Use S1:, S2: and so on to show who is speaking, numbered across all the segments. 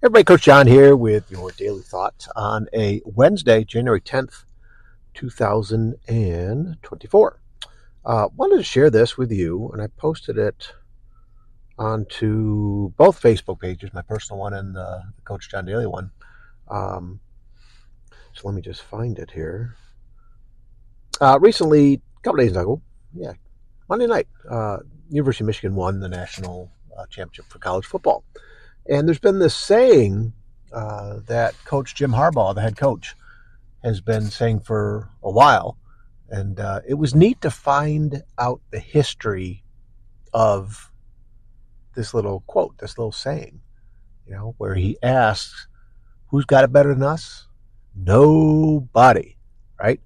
S1: Everybody, Coach John here with your daily thoughts on a Wednesday, January 10th, 2024. Uh, wanted to share this with you, and I posted it onto both Facebook pages, my personal one and the Coach John Daily one. Um, so let me just find it here. Uh, recently, a couple days ago, yeah, Monday night, uh, University of Michigan won the national uh, championship for college football. And there's been this saying uh, that Coach Jim Harbaugh, the head coach, has been saying for a while. And uh, it was neat to find out the history of this little quote, this little saying, you know, where he asks, Who's got it better than us? Nobody, right?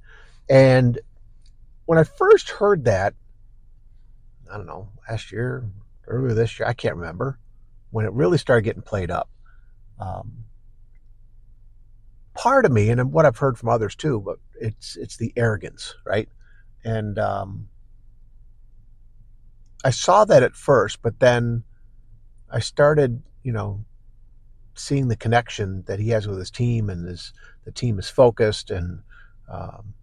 S1: And when I first heard that, I don't know, last year, earlier this year, I can't remember when it really started getting played up. Um, part of me, and what I've heard from others too, but it's it's the arrogance, right? And um, I saw that at first, but then I started, you know, seeing the connection that he has with his team, and his the team is focused, and um,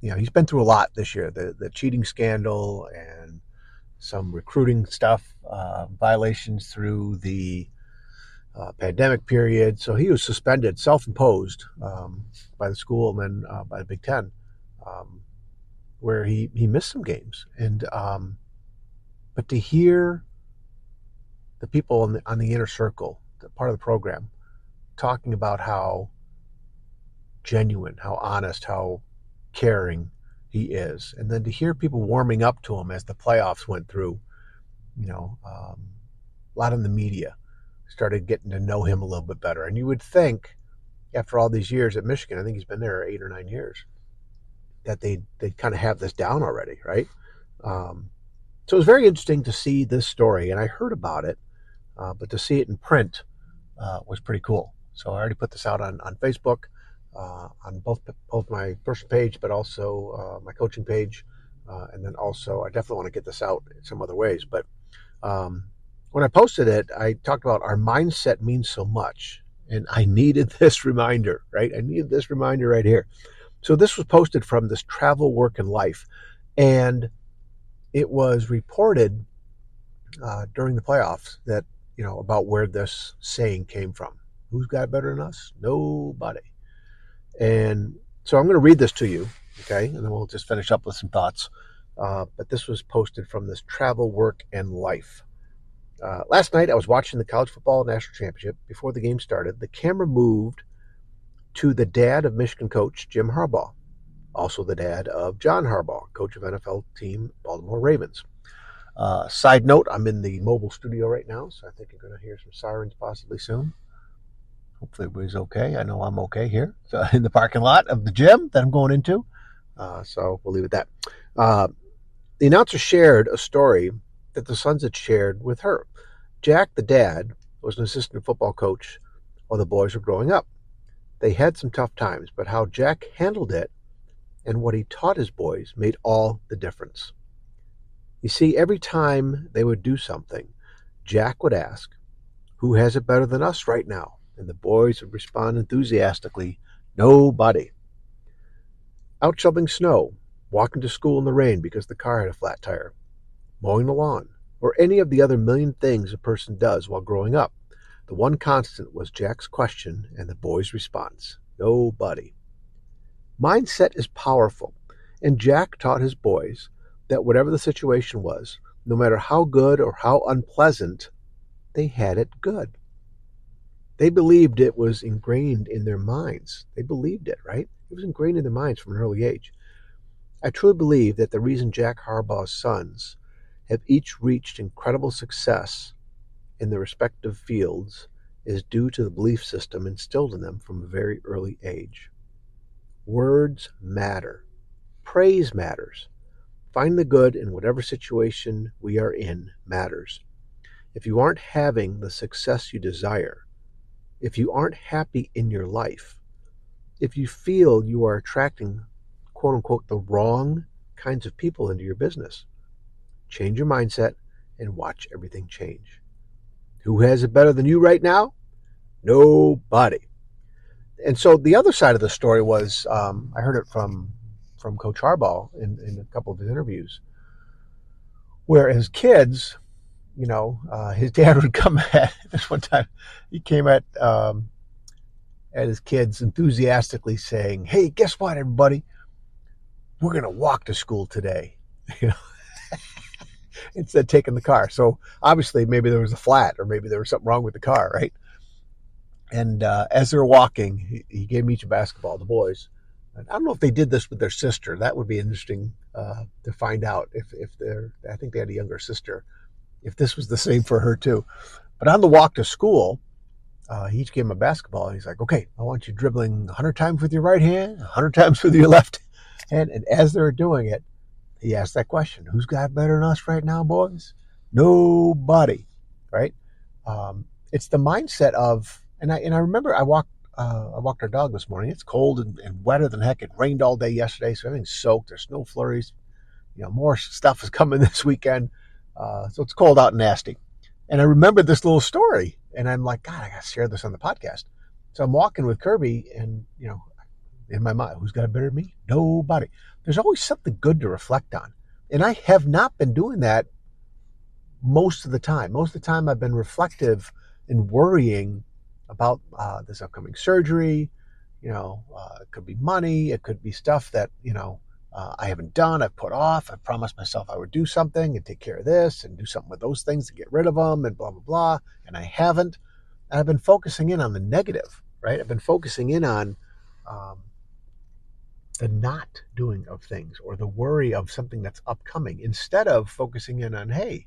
S1: you know, he's been through a lot this year. The the cheating scandal and some recruiting stuff, uh, violations through the uh, pandemic period. So he was suspended, self-imposed um, by the school and then uh, by the Big Ten, um, where he he missed some games. And um, but to hear the people on the on the inner circle, the part of the program, talking about how genuine, how honest, how caring he is. And then to hear people warming up to him as the playoffs went through, you know, um, a lot in the media started getting to know him a little bit better. And you would think, after all these years at Michigan, I think he's been there eight or nine years, that they they kind of have this down already, right? Um, so it was very interesting to see this story, and I heard about it, uh, but to see it in print uh, was pretty cool. So I already put this out on on Facebook uh, on both both my personal page, but also uh, my coaching page, uh, and then also I definitely want to get this out in some other ways. But um, when I posted it, I talked about our mindset means so much, and I needed this reminder, right? I needed this reminder right here. So this was posted from this travel, work, and life, and it was reported uh, during the playoffs that you know about where this saying came from. Who's got better than us? Nobody. And so I'm going to read this to you, okay, and then we'll just finish up with some thoughts. Uh, but this was posted from this travel, work, and life. Uh, last night, I was watching the college football national championship. Before the game started, the camera moved to the dad of Michigan coach Jim Harbaugh, also the dad of John Harbaugh, coach of NFL team Baltimore Ravens. Uh, side note: I'm in the mobile studio right now, so I think you're going to hear some sirens possibly soon. Hopefully everybody's okay. I know I'm okay here. So in the parking lot of the gym that I'm going into. Uh, so we'll leave it at that. Uh, the announcer shared a story that the sons had shared with her. Jack, the dad, was an assistant football coach while the boys were growing up. They had some tough times, but how Jack handled it and what he taught his boys made all the difference. You see, every time they would do something, Jack would ask, Who has it better than us right now? And the boys would respond enthusiastically, Nobody. Out shoveling snow, walking to school in the rain because the car had a flat tire, mowing the lawn, or any of the other million things a person does while growing up. The one constant was Jack's question and the boy's response Nobody. Mindset is powerful, and Jack taught his boys that whatever the situation was, no matter how good or how unpleasant, they had it good. They believed it was ingrained in their minds. They believed it, right? It was ingrained in their minds from an early age. I truly believe that the reason Jack Harbaugh's sons have each reached incredible success in their respective fields is due to the belief system instilled in them from a very early age. Words matter. Praise matters. Find the good in whatever situation we are in matters. If you aren't having the success you desire, if you aren't happy in your life, if you feel you are attracting, quote unquote, the wrong kinds of people into your business, change your mindset and watch everything change. Who has it better than you right now? Nobody. And so the other side of the story was um, I heard it from from Coach Harbaugh in, in a couple of his interviews, where as kids, you know, uh, his dad would come at this one time. He came at um, at his kids enthusiastically saying, "Hey, guess what, everybody? We're gonna walk to school today." You know, instead of taking the car. So obviously, maybe there was a flat, or maybe there was something wrong with the car, right? And uh, as they were walking, he, he, gave each a basketball, the boys. And I don't know if they did this with their sister. That would be interesting uh, to find out if if they're. I think they had a younger sister. If this was the same for her too. But on the walk to school, uh, he each gave him a basketball. He's like, okay, I want you dribbling 100 times with your right hand, 100 times with your left hand. And as they're doing it, he asked that question Who's got better than us right now, boys? Nobody, right? Um, it's the mindset of, and I, and I remember I walked. Uh, I walked our dog this morning. It's cold and, and wetter than heck. It rained all day yesterday, so everything's soaked. There's snow flurries. You know, more stuff is coming this weekend. Uh, so it's cold out nasty. And I remembered this little story, and I'm like, God, I got to share this on the podcast. So I'm walking with Kirby, and you know, in my mind, who's got a better me? Nobody. There's always something good to reflect on, and I have not been doing that most of the time. Most of the time, I've been reflective and worrying about uh, this upcoming surgery. You know, uh, it could be money, it could be stuff that you know uh, I haven't done, I've put off. I promised myself I would do something and take care of this and do something with those things to get rid of them and blah, blah, blah. And I haven't. And I've been focusing in on the negative, right? I've been focusing in on um, the not doing of things or the worry of something that's upcoming instead of focusing in on, hey,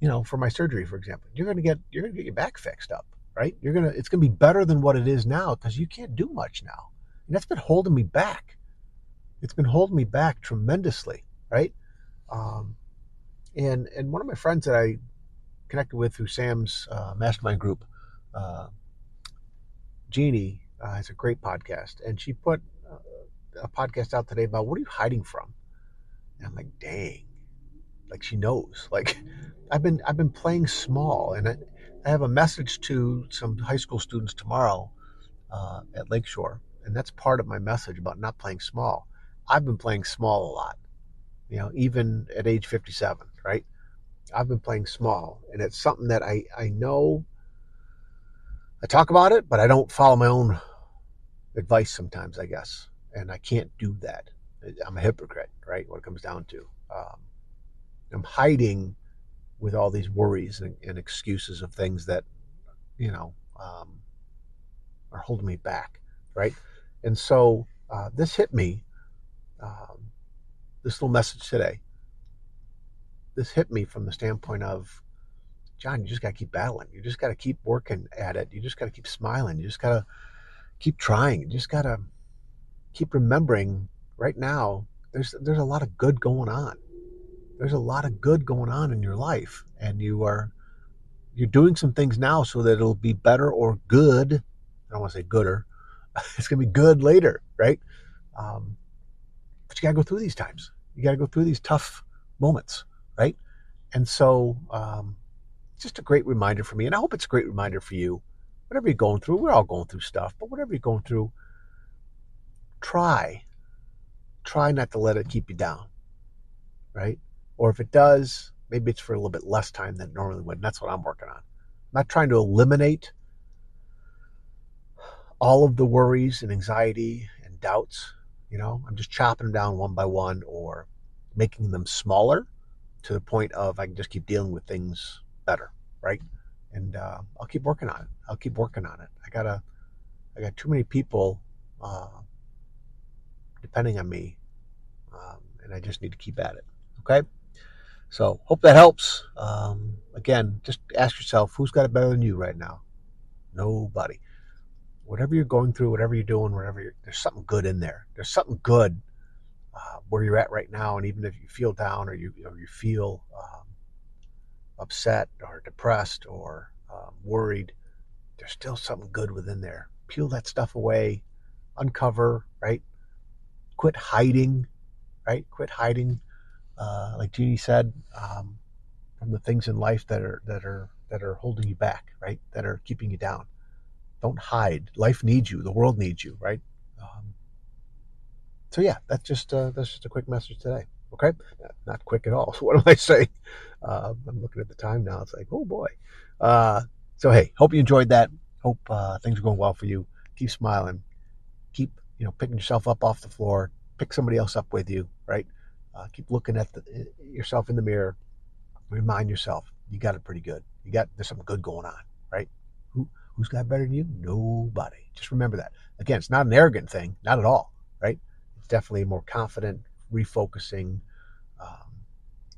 S1: you know, for my surgery, for example, you're going to get, you're going to get your back fixed up, right? You're going to, it's going to be better than what it is now because you can't do much now. And that's been holding me back it's been holding me back tremendously, right? Um, and and one of my friends that I connected with through Sam's uh, mastermind group, uh, Jeannie, uh, has a great podcast, and she put uh, a podcast out today about what are you hiding from? And I'm like, dang, like she knows. Like I've been I've been playing small, and I, I have a message to some high school students tomorrow uh, at Lakeshore, and that's part of my message about not playing small. I've been playing small a lot, you know, even at age 57, right? I've been playing small, and it's something that I, I know I talk about it, but I don't follow my own advice sometimes, I guess. And I can't do that. I'm a hypocrite, right? What it comes down to. Um, I'm hiding with all these worries and, and, excuses of things that, you know, um, are holding me back, right? And so uh, this hit me um, this little message today. This hit me from the standpoint of, John, you just got to keep battling. You just got to keep working at it. You just got to keep smiling. You just got to keep trying. You just got to keep remembering right now there's there's a lot of good going on. There's a lot of good going on in your life and you are you're doing some things now so that it'll be better or good. I don't want to say gooder. It's going to be good later, right? Um, but you got to go through these times. You got to go through these tough moments, right? And so, um, just a great reminder for me, and I hope it's a great reminder for you. Whatever you're going through, we're all going through stuff, but whatever you're going through, try, try not to let it keep you down, right? Or if it does, maybe it's for a little bit less time than it normally would. And that's what I'm working on. I'm not trying to eliminate all of the worries and anxiety and doubts you know, I'm just chopping them down one by one or making them smaller to the point of I can just keep dealing with things better, right? And uh, I'll keep working on it. I'll keep working on it. I gotta, I got too many people uh, depending on me, um, and I just need to keep at it. Okay. So hope that helps. Um, again, just ask yourself who's got it better than you right now. Nobody whatever you're going through, whatever you're doing, whatever you're, there's something good in there. There's something good uh, where you're at right now, and even if you feel down or you or you feel um, upset or depressed or um, worried, there's still something good within there. Peel that stuff away, uncover, right? Quit hiding, right? Quit hiding, uh, like Jeannie said, um, from the things in life that are that are that are holding you back, right? That are keeping you down. Don't hide. Life needs you. The world needs you, right? Um, so yeah, that's just uh, that's just a quick message today. Okay, not quick at all. So what am I saying? Uh, I'm looking at the time now. It's like, oh boy. Uh, so hey, hope you enjoyed that. Hope uh, things are going well for you. Keep smiling. Keep you know picking yourself up off the floor. Pick somebody else up with you. Right. Uh, keep looking at the, yourself in the mirror. Remind yourself you got it pretty good. You got there's something good going on. Right. Who who's got better than you? Nobody. Just remember that. Again, it's not an arrogant thing. Not at all. Right. It's definitely more confident, refocusing, um,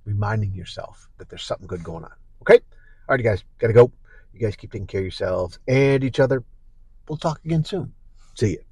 S1: reminding yourself that there's something good going on. Okay. All right, you guys, gotta go. You guys keep taking care of yourselves and each other. We'll talk again soon. See you.